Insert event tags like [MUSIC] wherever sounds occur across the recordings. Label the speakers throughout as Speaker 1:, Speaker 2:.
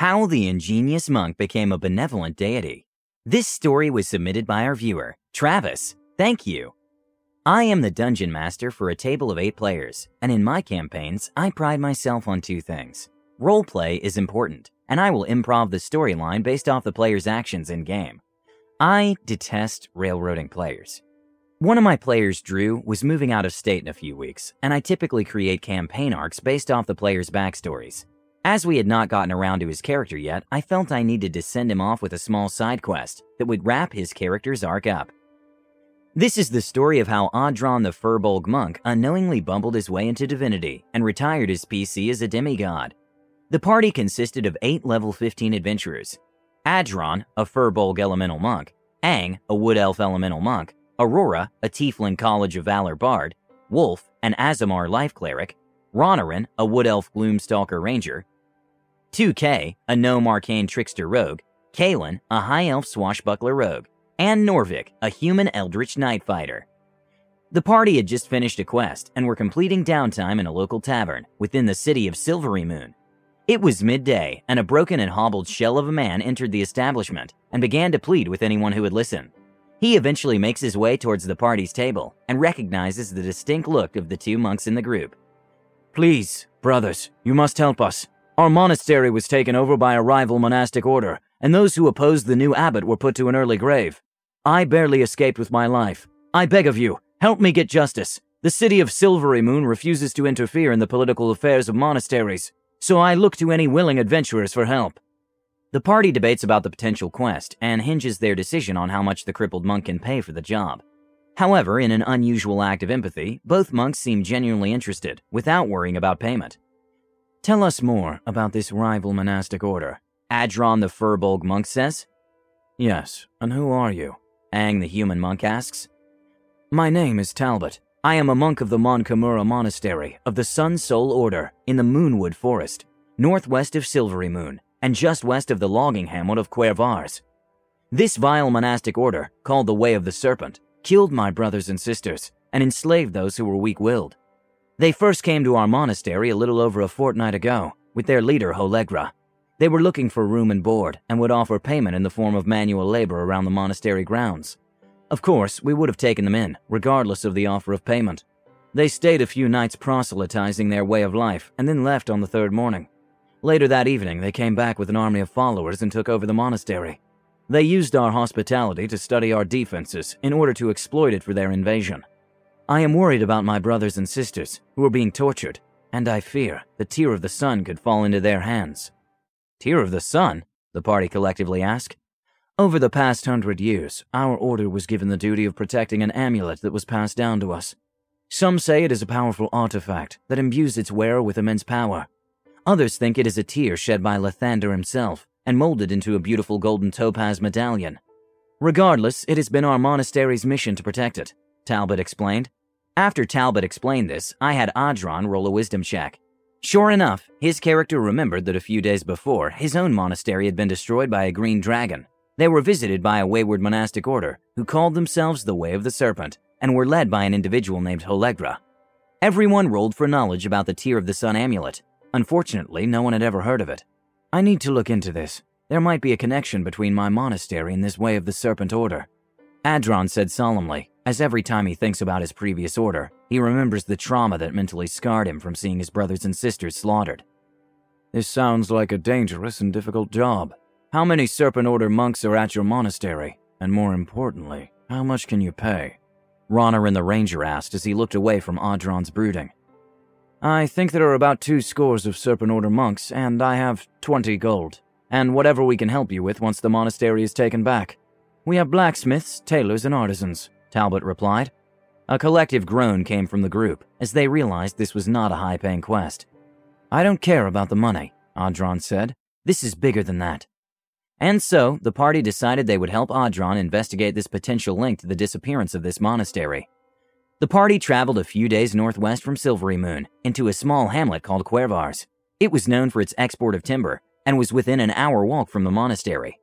Speaker 1: How the ingenious monk became a benevolent deity. This story was submitted by our viewer, Travis. Thank you. I am the dungeon master for a table of eight players, and in my campaigns, I pride myself on two things. Roleplay is important, and I will improv the storyline based off the player's actions in game. I detest railroading players. One of my players, Drew, was moving out of state in a few weeks, and I typically create campaign arcs based off the players' backstories. As we had not gotten around to his character yet, I felt I needed to send him off with a small side quest that would wrap his character's arc up. This is the story of how Adron the Firbolg monk unknowingly bumbled his way into divinity and retired his PC as a demigod. The party consisted of eight level 15 adventurers Adron, a Firbolg elemental monk, Ang, a wood elf elemental monk, Aurora, a tiefling College of Valor bard, Wolf, an Aasimar life cleric, Ronarin, a wood elf gloomstalker ranger, 2K, a gnome arcane trickster rogue, Kalen, a high elf swashbuckler rogue, and Norvik, a human eldritch knight fighter. The party had just finished a quest and were completing downtime in a local tavern within the city of Silvery Moon. It was midday, and a broken and hobbled shell of a man entered the establishment and began to plead with anyone who would listen. He eventually makes his way towards the party's table and recognizes the distinct look of the two monks in the group.
Speaker 2: Please, brothers, you must help us. Our monastery was taken over by a rival monastic order, and those who opposed the new abbot were put to an early grave. I barely escaped with my life. I beg of you, help me get justice. The city of Silvery Moon refuses to interfere in the political affairs of monasteries, so I look to any willing adventurers for help. The party debates about the potential quest and hinges their decision on how much the crippled monk can pay for the job. However, in an unusual act of empathy, both monks seem genuinely interested, without worrying about payment. Tell us more about this rival monastic order. Adron the Firbolg monk says. Yes, and who are you? Ang the human monk asks. My name is Talbot. I am a monk of the Mon Kamura Monastery of the Sun Soul Order in the Moonwood Forest, northwest of Silvery Moon, and just west of the logging hamlet of Quervars. This vile monastic order, called the Way of the Serpent, killed my brothers and sisters and enslaved those who were weak willed. They first came to our monastery a little over a fortnight ago with their leader, Holegra. They were looking for room and board and would offer payment in the form of manual labor around the monastery grounds. Of course, we would have taken them in, regardless of the offer of payment. They stayed a few nights proselytizing their way of life and then left on the third morning. Later that evening, they came back with an army of followers and took over the monastery. They used our hospitality to study our defenses in order to exploit it for their invasion. I am worried about my brothers and sisters who are being tortured, and I fear the Tear of the Sun could fall into their hands. Tear of the Sun? The party collectively asked. Over the past hundred years, our order was given the duty of protecting an amulet that was passed down to us. Some say it is a powerful artifact that imbues its wearer with immense power. Others think it is a tear shed by Lathander himself and molded into a beautiful golden topaz medallion. Regardless, it has been our monastery's mission to protect it, Talbot explained. After Talbot explained this, I had Adron roll a wisdom check. Sure enough, his character remembered that a few days before, his own monastery had been destroyed by a green dragon. They were visited by a wayward monastic order who called themselves the Way of the Serpent and were led by an individual named Holegra. Everyone rolled for knowledge about the Tear of the Sun amulet. Unfortunately, no one had ever heard of it. I need to look into this. There might be a connection between my monastery and this Way of the Serpent order. Adron said solemnly, as every time he thinks about his previous order, he remembers the trauma that mentally scarred him from seeing his brothers and sisters slaughtered. This sounds like a dangerous and difficult job. How many Serpent Order monks are at your monastery? And more importantly, how much can you pay? Ronarin the Ranger asked as he looked away from Adron's brooding. I think there are about two scores of Serpent Order monks, and I have 20 gold, and whatever we can help you with once the monastery is taken back. We have blacksmiths, tailors, and artisans, Talbot replied. A collective groan came from the group as they realized this was not a high paying quest. I don't care about the money, Adron said. This is bigger than that. And so, the party decided they would help Adron investigate this potential link to the disappearance of this monastery. The party traveled a few days northwest from Silvery Moon into a small hamlet called Quervars. It was known for its export of timber and was within an hour walk from the monastery.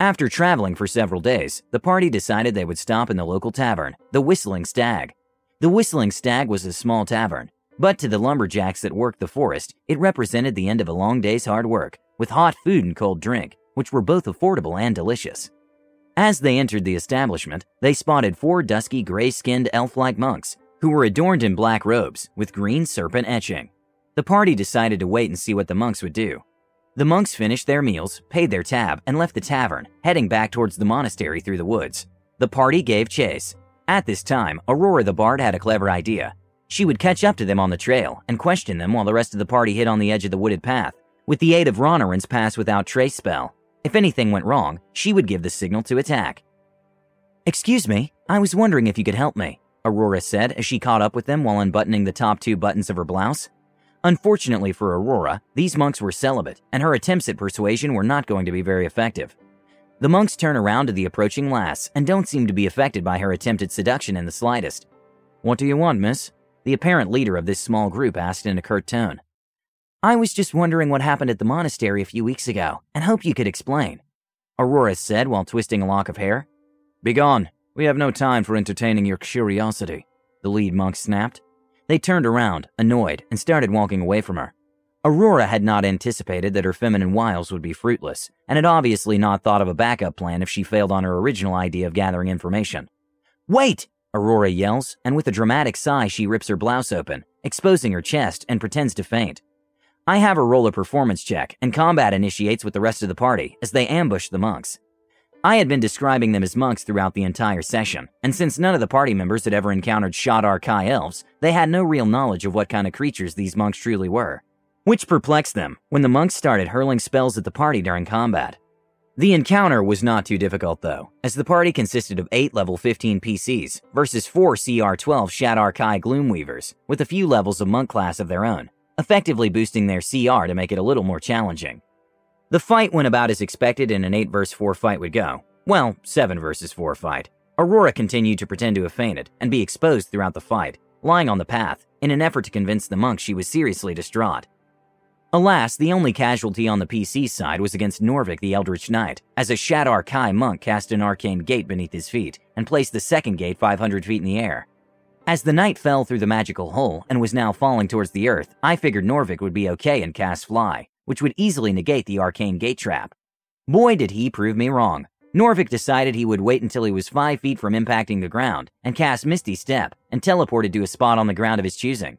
Speaker 2: After traveling for several days, the party decided they would stop in the local tavern, the Whistling Stag. The Whistling Stag was a small tavern, but to the lumberjacks that worked the forest, it represented the end of a long day's hard work,
Speaker 1: with hot food and cold drink, which were both affordable and delicious. As they entered the establishment, they spotted four dusky gray skinned elf like monks who were adorned in black robes with green serpent etching. The party decided to wait and see what the monks would do. The monks finished their meals, paid their tab, and left the tavern, heading back towards the monastery through the woods. The party gave chase. At this time, Aurora the Bard had a clever idea. She would catch up to them on the trail and question them while the rest of the party hid on the edge of the wooded path, with the aid of Ronarin's pass without trace spell. If anything went wrong, she would give the signal to attack. Excuse me, I was wondering if you could help me, Aurora said as she caught up with them while unbuttoning the top two buttons of her blouse. Unfortunately for Aurora, these monks were celibate, and her attempts at persuasion were not going to be very effective. The monks turn around to the approaching lass and don't seem to be affected by her attempted seduction in the slightest. What do you want, miss? The apparent leader of this small group asked in a curt tone. I was just wondering what happened at the monastery a few weeks ago and hope you could explain. Aurora said while twisting a lock of hair. Begone. We have no time for entertaining your curiosity, the lead monk snapped. They turned around, annoyed, and started walking away from her. Aurora had not anticipated that her feminine wiles would be fruitless, and had obviously not thought of a backup plan if she failed on her original idea of gathering information. Wait! Aurora yells, and with a dramatic sigh, she rips her blouse open, exposing her chest, and pretends to faint. I have her roll a performance check, and combat initiates with the rest of the party as they ambush the monks. I had been describing them as monks throughout the entire session, and since none of the party members had ever encountered Shadar Kai elves, they had no real knowledge of what kind of creatures these monks truly were. Which perplexed them when the monks started hurling spells at the party during combat. The encounter was not too difficult though, as the party consisted of 8 level 15 PCs versus 4 CR 12 Shadar Kai Gloomweavers, with a few levels of monk class of their own, effectively boosting their CR to make it a little more challenging. The fight went about as expected in an 8 vs 4 fight would go. Well, 7 vs 4 fight. Aurora continued to pretend to have fainted and be exposed throughout the fight, lying on the path, in an effort to convince the monk she was seriously distraught. Alas, the only casualty on the PC side was against Norvik the Eldritch Knight, as a Shadar Kai monk cast an arcane gate beneath his feet and placed the second gate 500 feet in the air. As the knight fell through the magical hole and was now falling towards the earth, I figured Norvik would be okay and cast Fly, which would easily negate the arcane gate trap. Boy, did he prove me wrong. Norvik decided he would wait until he was 5 feet from impacting the ground and cast Misty Step and teleported to a spot on the ground of his choosing.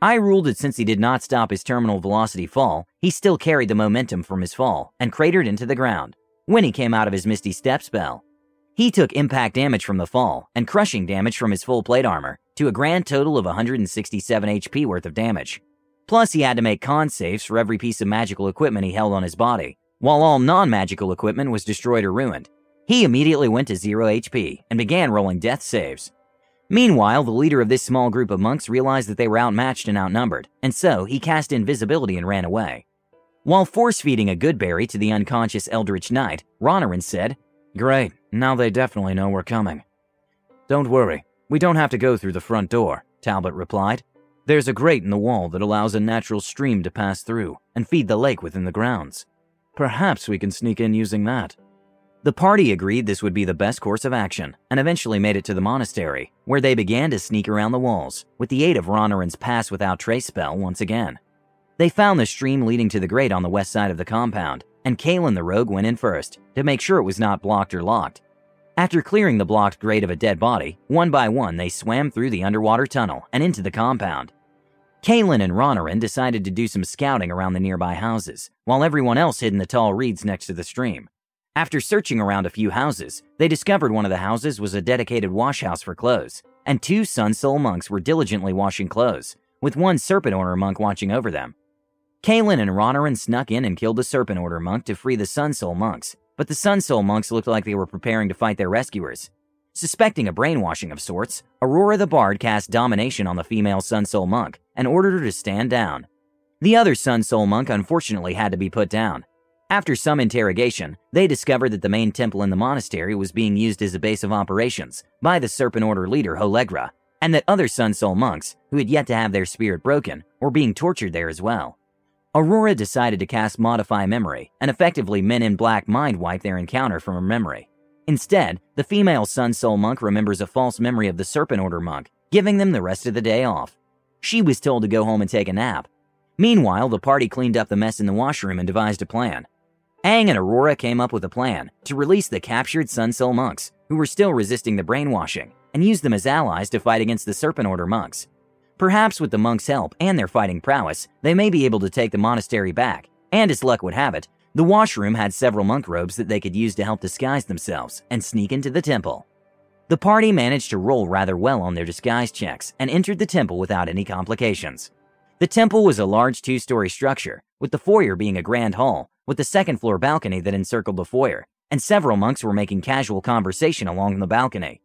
Speaker 1: I ruled that since he did not stop his terminal velocity fall, he still carried the momentum from his fall and cratered into the ground when he came out of his Misty Step spell. He took impact damage from the fall and crushing damage from his full plate armor to a grand total of 167 HP worth of damage. Plus, he had to make con saves for every piece of magical equipment he held on his body, while all non magical equipment was destroyed or ruined. He immediately went to 0 HP and began rolling death saves. Meanwhile, the leader of this small group of monks realized that they were outmatched and outnumbered, and so he cast invisibility and ran away. While force feeding a good berry to the unconscious Eldritch Knight, Ronarin said, Great, now they definitely know we're coming. Don't worry, we don't have to go through the front door, Talbot replied. There's a grate in the wall that allows a natural stream to pass through and feed the lake within the grounds. Perhaps we can sneak in using that. The party agreed this would be the best course of action and eventually made it to the monastery, where they began to sneak around the walls with the aid of Ronarin's pass without trace spell once again. They found the stream leading to the grate on the west side of the compound, and Kalen the rogue went in first to make sure it was not blocked or locked. After clearing the blocked grate of a dead body, one by one they swam through the underwater tunnel and into the compound, Kalen and Ronarin decided to do some scouting around the nearby houses, while everyone else hid in the tall reeds next to the stream. After searching around a few houses, they discovered one of the houses was a dedicated wash house for clothes, and two Sun Soul monks were diligently washing clothes, with one Serpent Order monk watching over them. Kalen and Ronarin snuck in and killed the Serpent Order monk to free the Sun Soul monks, but the Sun Soul monks looked like they were preparing to fight their rescuers, Suspecting a brainwashing of sorts, Aurora the Bard cast domination on the female Sun Soul monk and ordered her to stand down. The other Sun Soul monk unfortunately had to be put down. After some interrogation, they discovered that the main temple in the monastery was being used as a base of operations by the Serpent Order leader Holegra, and that other Sun Soul monks, who had yet to have their spirit broken, were being tortured there as well. Aurora decided to cast Modify Memory and effectively Men in Black mind wipe their encounter from her memory. Instead, the female Sun Soul monk remembers a false memory of the Serpent Order monk, giving them the rest of the day off. She was told to go home and take a nap. Meanwhile, the party cleaned up the mess in the washroom and devised a plan. Aang and Aurora came up with a plan to release the captured Sun Soul monks, who were still resisting the brainwashing, and use them as allies to fight against the Serpent Order monks. Perhaps with the monks' help and their fighting prowess, they may be able to take the monastery back, and as luck would have it, the washroom had several monk robes that they could use to help disguise themselves and sneak into the temple. The party managed to roll rather well on their disguise checks and entered the temple without any complications. The temple was a large two story structure, with the foyer being a grand hall, with a second floor balcony that encircled the foyer, and several monks were making casual conversation along the balcony.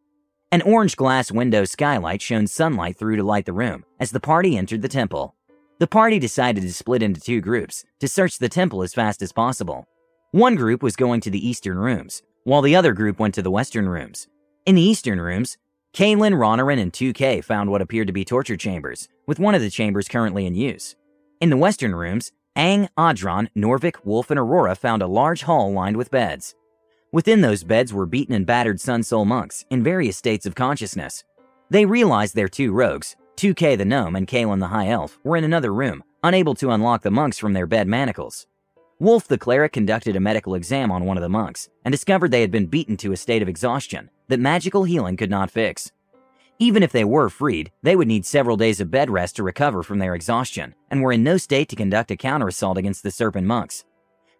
Speaker 1: An orange glass window skylight shone sunlight through to light the room as the party entered the temple. The party decided to split into two groups to search the temple as fast as possible. One group was going to the eastern rooms, while the other group went to the western rooms. In the eastern rooms, Kaylin, Ronarin, and 2K found what appeared to be torture chambers, with one of the chambers currently in use. In the western rooms, Aang, Audron, Norvik, Wolf, and Aurora found a large hall lined with beds. Within those beds were beaten and battered Sun Soul monks in various states of consciousness. They realized their two rogues, 2K the gnome and Kaylin the high elf, were in another room, unable to unlock the monks from their bed manacles. Wolf the cleric conducted a medical exam on one of the monks and discovered they had been beaten to a state of exhaustion that magical healing could not fix. Even if they were freed, they would need several days of bed rest to recover from their exhaustion and were in no state to conduct a counterassault against the serpent monks.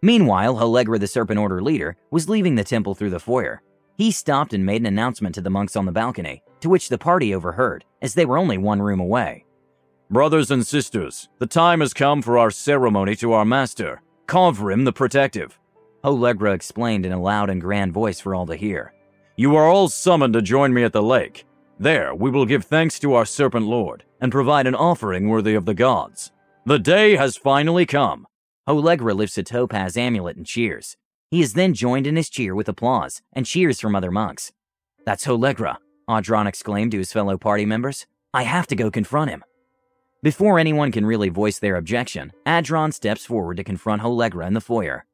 Speaker 1: Meanwhile, Holegra, the Serpent Order leader, was leaving the temple through the foyer. He stopped and made an announcement to the monks on the balcony, to which the party overheard, as they were only one room away.
Speaker 2: Brothers and sisters, the time has come for our ceremony to our master, Kovrim the Protective,
Speaker 1: Holegra explained in a loud and grand voice for all to hear.
Speaker 2: You are all summoned to join me at the lake. There, we will give thanks to our Serpent Lord and provide an offering worthy of the gods. The day has finally come.
Speaker 1: Holegra lifts a topaz amulet and cheers. He is then joined in his cheer with applause and cheers from other monks. That's Holegra, Audron exclaimed to his fellow party members. I have to go confront him. Before anyone can really voice their objection, Adron steps forward to confront Holegra in the foyer.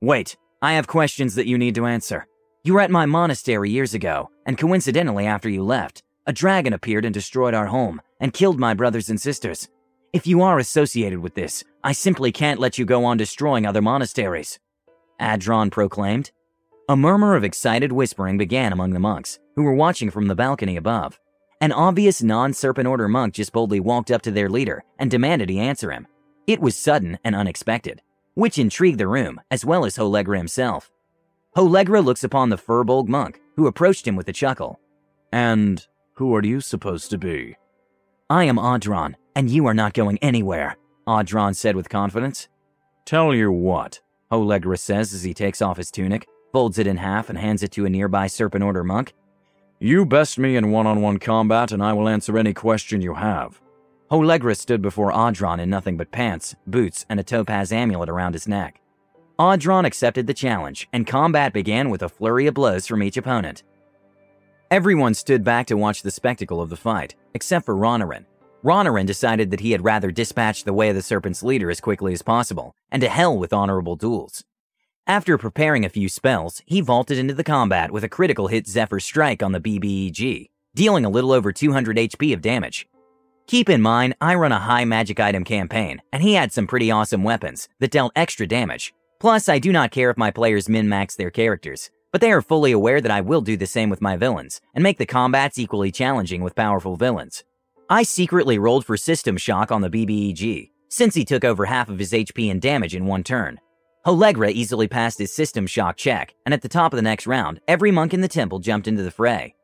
Speaker 1: Wait, I have questions that you need to answer. You were at my monastery years ago, and coincidentally after you left, a dragon appeared and destroyed our home and killed my brothers and sisters. If you are associated with this, I simply can't let you go on destroying other monasteries. Adron proclaimed. A murmur of excited whispering began among the monks, who were watching from the balcony above. An obvious non Serpent Order monk just boldly walked up to their leader and demanded he answer him. It was sudden and unexpected, which intrigued the room as well as Holegra himself. Holegra looks upon the Firbolg monk, who approached him with a chuckle.
Speaker 2: And who are you supposed to be?
Speaker 1: I am Audron, and you are not going anywhere, Audron said with confidence.
Speaker 2: Tell you what,
Speaker 1: Holegra says as he takes off his tunic, folds it in half, and hands it to a nearby Serpent Order monk.
Speaker 2: You best me in one on one combat, and I will answer any question you have.
Speaker 1: Holegra stood before Audron in nothing but pants, boots, and a topaz amulet around his neck. Audron accepted the challenge, and combat began with a flurry of blows from each opponent. Everyone stood back to watch the spectacle of the fight, except for Ronarin. Ronarin decided that he had rather dispatch the Way of the Serpent's leader as quickly as possible, and to hell with honorable duels. After preparing a few spells, he vaulted into the combat with a critical hit Zephyr Strike on the BBEG, dealing a little over 200 HP of damage. Keep in mind, I run a high magic item campaign, and he had some pretty awesome weapons that dealt extra damage. Plus, I do not care if my players min max their characters, but they are fully aware that I will do the same with my villains and make the combats equally challenging with powerful villains. I secretly rolled for System Shock on the BBEG, since he took over half of his HP and damage in one turn, Holegra easily passed his system shock check, and at the top of the next round, every monk in the temple jumped into the fray.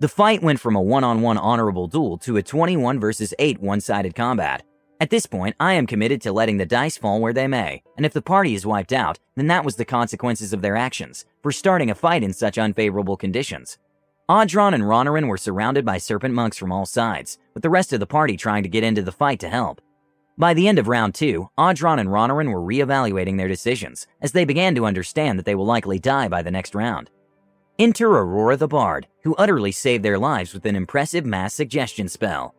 Speaker 1: The fight went from a one on one honorable duel to a 21 versus 8 one sided combat. At this point, I am committed to letting the dice fall where they may, and if the party is wiped out, then that was the consequences of their actions for starting a fight in such unfavorable conditions. Audron and Ronarin were surrounded by serpent monks from all sides, with the rest of the party trying to get into the fight to help. By the end of round two, Audron and Ronarin were re-evaluating their decisions, as they began to understand that they will likely die by the next round. Enter Aurora the Bard, who utterly saved their lives with an impressive mass suggestion spell.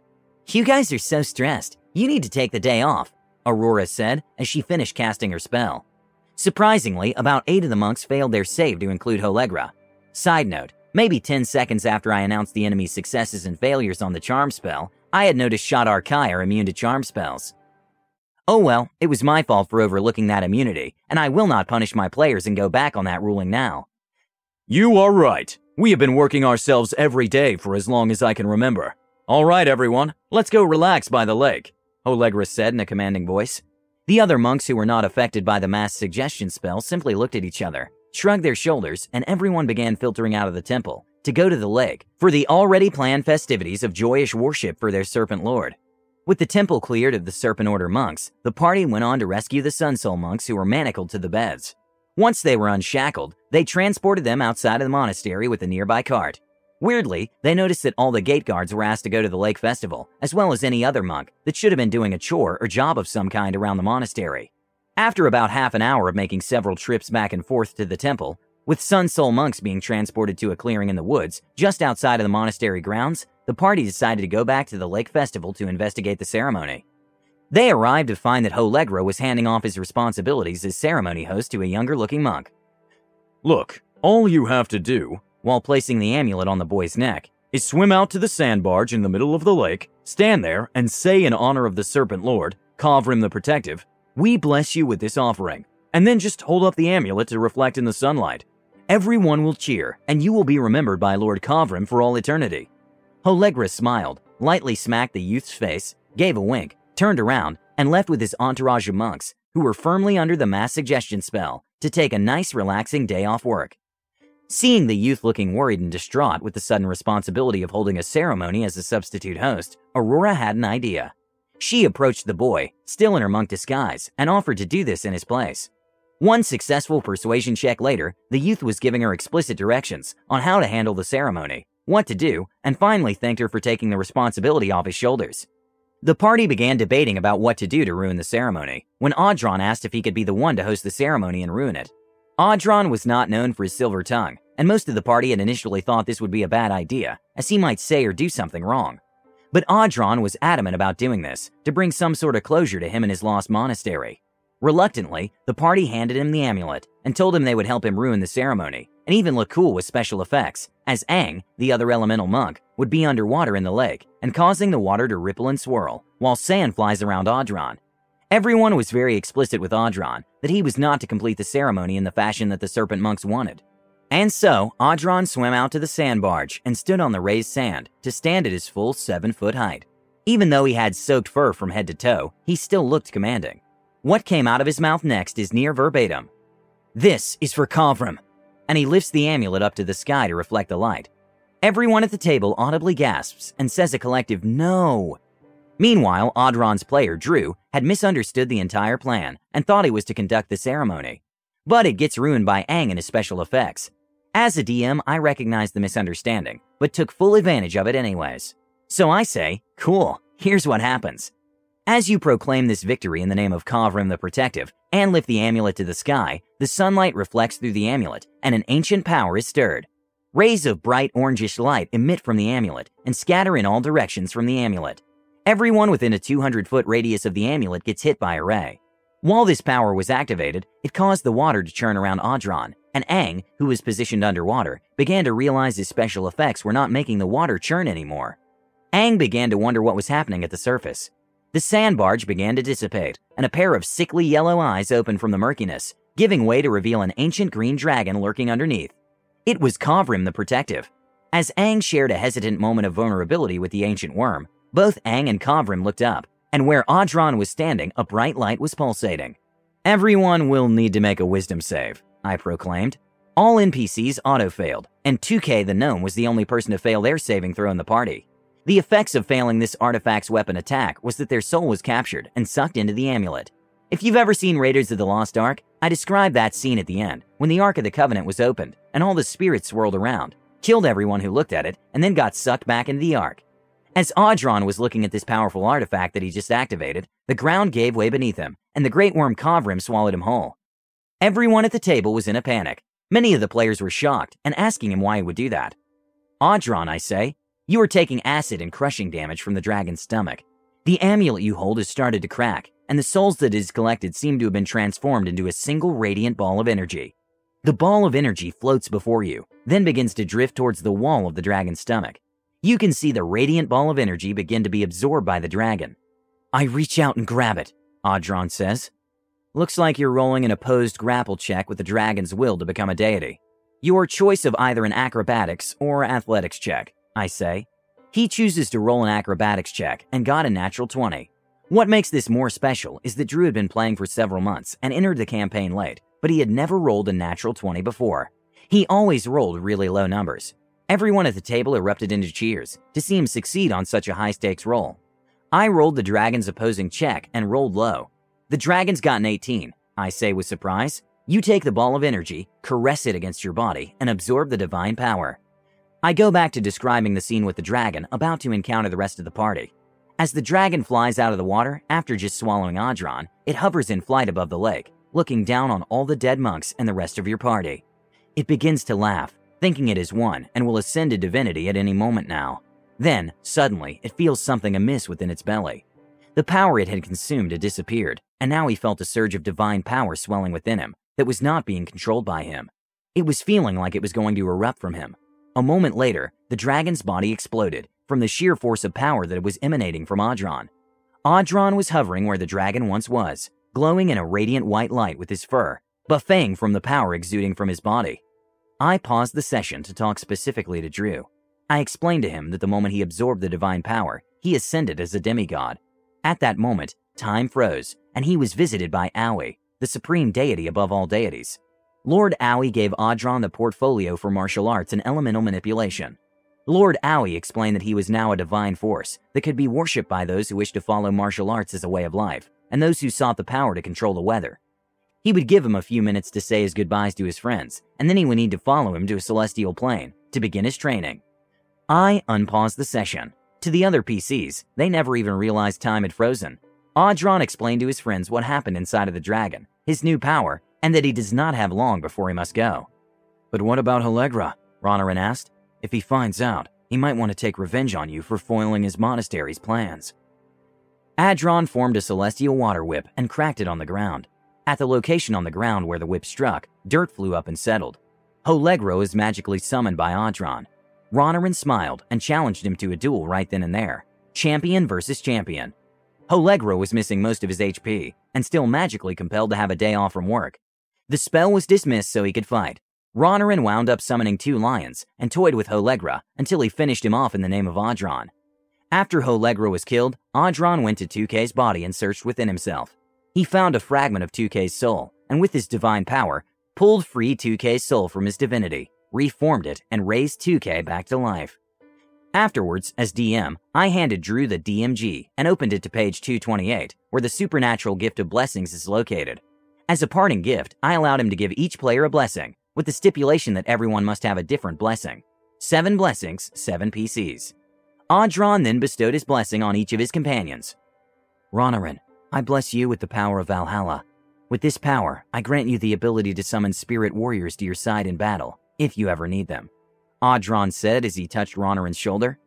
Speaker 1: You guys are so stressed. You need to take the day off, Aurora said as she finished casting her spell. Surprisingly, about eight of the monks failed their save to include Holegra. Side note, maybe 10 seconds after I announced the enemy's successes and failures on the charm spell, I had noticed Shadar Kai are immune to charm spells. Oh well, it was my fault for overlooking that immunity, and I will not punish my players and go back on that ruling now.
Speaker 2: You are right. We have been working ourselves every day for as long as I can remember. All right, everyone, let's go relax by the lake, Holegra said in a commanding voice. The other monks who were not affected by the mass suggestion spell simply looked at each other, shrugged their shoulders, and everyone began filtering out of the temple to go to the lake for the already planned festivities of joyous worship for their serpent lord. With the temple cleared of the Serpent Order monks, the party went on to rescue the Sun Soul monks who were manacled to the beds. Once they were unshackled, they transported them outside of the monastery with a nearby cart. Weirdly, they noticed that all the gate guards were asked to go to the lake festival, as well as any other monk that should have been doing a chore or job of some kind around the monastery. After about half an hour of making several trips back and forth to the temple, with Sun Soul monks being transported to a clearing in the woods just outside of the monastery grounds, the party decided to go back to the lake festival to investigate the ceremony. They arrived to find that Holegra was handing off his responsibilities as ceremony host to a younger looking monk. Look, all you have to do, while placing the amulet on the boy's neck, is swim out to the sand barge in the middle of the lake, stand there, and say in honor of the Serpent Lord, Kavrim the Protective, We bless you with this offering, and then just hold up the amulet to reflect in the sunlight. Everyone will cheer, and you will be remembered by Lord Kavrim for all eternity. Holegra smiled, lightly smacked the youth's face, gave a wink, turned around, and left with his entourage of monks, who were firmly under the mass suggestion spell, to take a nice, relaxing day off work. Seeing the youth looking worried and distraught with the sudden responsibility of holding a ceremony as a substitute host, Aurora had an idea. She approached the boy, still in her monk disguise, and offered to do this in his place. One successful persuasion check later, the youth was giving her explicit directions on how to handle the ceremony, what to do, and finally thanked her for taking the responsibility off his shoulders. The party began debating about what to do to ruin the ceremony, when Audron asked if he could be the one to host the ceremony and ruin it. Audron was not known for his silver tongue, and most of the party had initially thought this would be a bad idea, as he might say or do something wrong. But Audron was adamant about doing this, to bring some sort of closure to him and his lost monastery. Reluctantly, the party handed him the amulet and told him they would help him ruin the ceremony and even look cool with special effects, as Aang, the other elemental monk, would be underwater in the lake and causing the water to ripple and swirl, while sand flies around Audron. Everyone was very explicit with Audron that he was not to complete the ceremony in the fashion that the serpent monks wanted. And so, Audron swam out to the sand barge and stood on the raised sand to stand at his full seven foot height. Even though he had soaked fur from head to toe, he still looked commanding. What came out of his mouth next is near verbatim. This is for Kavrim. And he lifts the amulet up to the sky to reflect the light. Everyone at the table audibly gasps and says a collective no. Meanwhile, Audron's player, Drew, had misunderstood the entire plan and thought he was to conduct the ceremony. But it gets ruined by Aang and his special effects. As a DM, I recognized the misunderstanding, but took full advantage of it anyways. So I say, cool, here's what happens. As you proclaim this victory in the name of Kavrim the Protective and lift the amulet to the sky, the sunlight reflects through the amulet and an ancient power is stirred. Rays of bright orangish light emit from the amulet and scatter in all directions from the amulet. Everyone within a 200 foot radius of the amulet gets hit by a ray. While this power was activated, it caused the water to churn around Audron, and Aang, who was positioned underwater, began to realize his special effects were not making the water churn anymore. Aang began to wonder what was happening at the surface. The sand barge began to dissipate, and a pair of sickly yellow eyes opened from the murkiness, giving way to reveal an ancient green dragon lurking underneath. It was Kavrim the Protective. As Aang shared a hesitant moment of vulnerability with the ancient worm, both Aang and Kavrim looked up, and where Audron was standing, a bright light was pulsating. Everyone will need to make a wisdom save, I proclaimed. All NPCs auto failed, and 2K the gnome was the only person to fail their saving throw in the party. The effects of failing this artifact's weapon attack was that their soul was captured and sucked into the amulet. If you've ever seen Raiders of the Lost Ark, I described that scene at the end, when the Ark of the Covenant was opened and all the spirits swirled around, killed everyone who looked at it, and then got sucked back into the Ark. As Audron was looking at this powerful artifact that he just activated, the ground gave way beneath him, and the great worm Kavrim swallowed him whole. Everyone at the table was in a panic. Many of the players were shocked and asking him why he would do that. Audron, I say, you are taking acid and crushing damage from the dragon's stomach. The amulet you hold has started to crack, and the souls that it has collected seem to have been transformed into a single radiant ball of energy. The ball of energy floats before you, then begins to drift towards the wall of the dragon's stomach. You can see the radiant ball of energy begin to be absorbed by the dragon. I reach out and grab it,
Speaker 1: Audron says. Looks like you're rolling an opposed grapple check with the dragon's will to become a deity. Your choice of either an acrobatics or athletics check, I say. He chooses to roll an acrobatics check and got a natural 20. What makes this more special is that Drew had been playing for several months and entered the campaign late, but he had never rolled a natural 20 before. He always rolled really low numbers. Everyone at the table erupted into cheers to see him succeed on such a high stakes roll. I rolled the dragon's opposing check and rolled low. The dragon's got an 18. I say with surprise, you take the ball of energy, caress it against your body, and absorb the divine power. I go back to describing the scene with the dragon about to encounter the rest of the party. As the dragon flies out of the water after just swallowing Audron, it hovers in flight above the lake, looking down on all the dead monks and the rest of your party. It begins to laugh, thinking it is one and will ascend to divinity at any moment now. Then, suddenly, it feels something amiss within its belly. The power it had consumed had disappeared, and now he felt a surge of divine power swelling within him that was not being controlled by him. It was feeling like it was going to erupt from him. A moment later, the dragon's body exploded from the sheer force of power that was emanating from Audron. Audron was hovering where the dragon once was, glowing in a radiant white light with his fur, buffeting from the power exuding from his body. I paused the session to talk specifically to Drew. I explained to him that the moment he absorbed the divine power, he ascended as a demigod. At that moment, time froze, and he was visited by Aoi, the supreme deity above all deities. Lord Aoi gave Audron the portfolio for martial arts and elemental manipulation. Lord Aoi explained that he was now a divine force that could be worshipped by those who wished to follow martial arts as a way of life, and those who sought the power to control the weather. He would give him a few minutes to say his goodbyes to his friends, and then he would need to follow him to a celestial plane to begin his training. I unpaused the session. To the other PCs, they never even realized time had frozen. Audron explained to his friends what happened inside of the dragon, his new power, and that he does not have long before he must go.
Speaker 2: But what about Halegra? Ronarin asked. If he finds out, he might want to take revenge on you for foiling his monastery's plans.
Speaker 1: Adron formed a celestial water whip and cracked it on the ground. At the location on the ground where the whip struck, dirt flew up and settled. Holegro is magically summoned by Adron. Ronarin smiled and challenged him to a duel right then and there. Champion versus champion. Holegro was missing most of his HP and still magically compelled to have a day off from work. The spell was dismissed so he could fight. Ronarin wound up summoning two lions and toyed with Holegra until he finished him off in the name of Audron. After Holegra was killed, Audron went to 2K's body and searched within himself. He found a fragment of 2K's soul, and with his divine power, pulled free 2K's soul from his divinity, reformed it, and raised 2K back to life. Afterwards, as DM, I handed Drew the DMG and opened it to page 228, where the supernatural gift of blessings is located. As a parting gift, I allowed him to give each player a blessing, with the stipulation that everyone must have a different blessing. Seven blessings, seven PCs. Audron then bestowed his blessing on each of his companions.
Speaker 2: Ronarin, I bless you with the power of Valhalla. With this power, I grant you the ability to summon spirit warriors to your side in battle, if you ever need them.
Speaker 1: Audron said as he touched Ronarin's shoulder.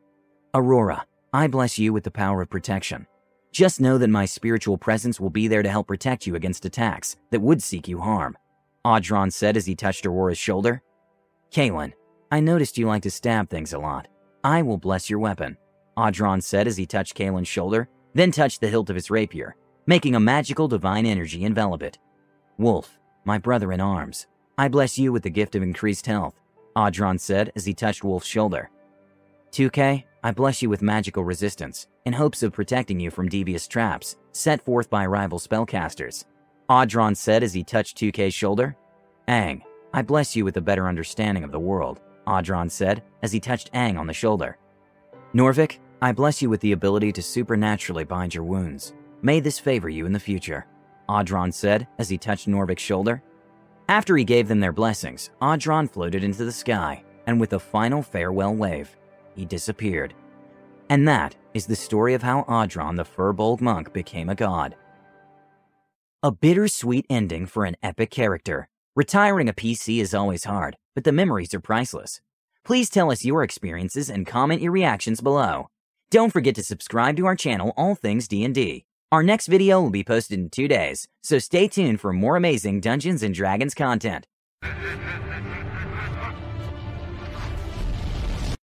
Speaker 2: Aurora, I bless you with the power of protection. Just know that my spiritual presence will be there to help protect you against attacks that would seek you harm.
Speaker 1: Audron said as he touched Aurora's shoulder.
Speaker 2: Kaylin, I noticed you like to stab things a lot. I will bless your weapon.
Speaker 1: Audron said as he touched Kaylin's shoulder, then touched the hilt of his rapier making a magical divine energy envelop it.
Speaker 2: Wolf, my brother in arms, I bless you with the gift of increased health,
Speaker 1: Audron said as he touched Wolf's shoulder.
Speaker 2: 2K, I bless you with magical resistance, in hopes of protecting you from devious traps set forth by rival spellcasters,
Speaker 1: Audron said as he touched 2K's shoulder.
Speaker 2: Ang, I bless you with a better understanding of the world, Audron said as he touched Ang on the shoulder. Norvik, I bless you with the ability to supernaturally bind your wounds, May this favor you in the future, Audron said as he touched Norvik's shoulder. After he gave them their blessings, Audron floated into the sky, and with a final farewell wave, he disappeared. And that is the story of how Audron the Firbolg monk became a god. A bittersweet ending for an epic character. Retiring a PC is always hard, but the memories are priceless. Please tell us your experiences and comment your reactions below. Don't forget to subscribe to our channel All Things D&D our next video will be posted in two days, so stay tuned for more amazing Dungeons & Dragons content. [LAUGHS]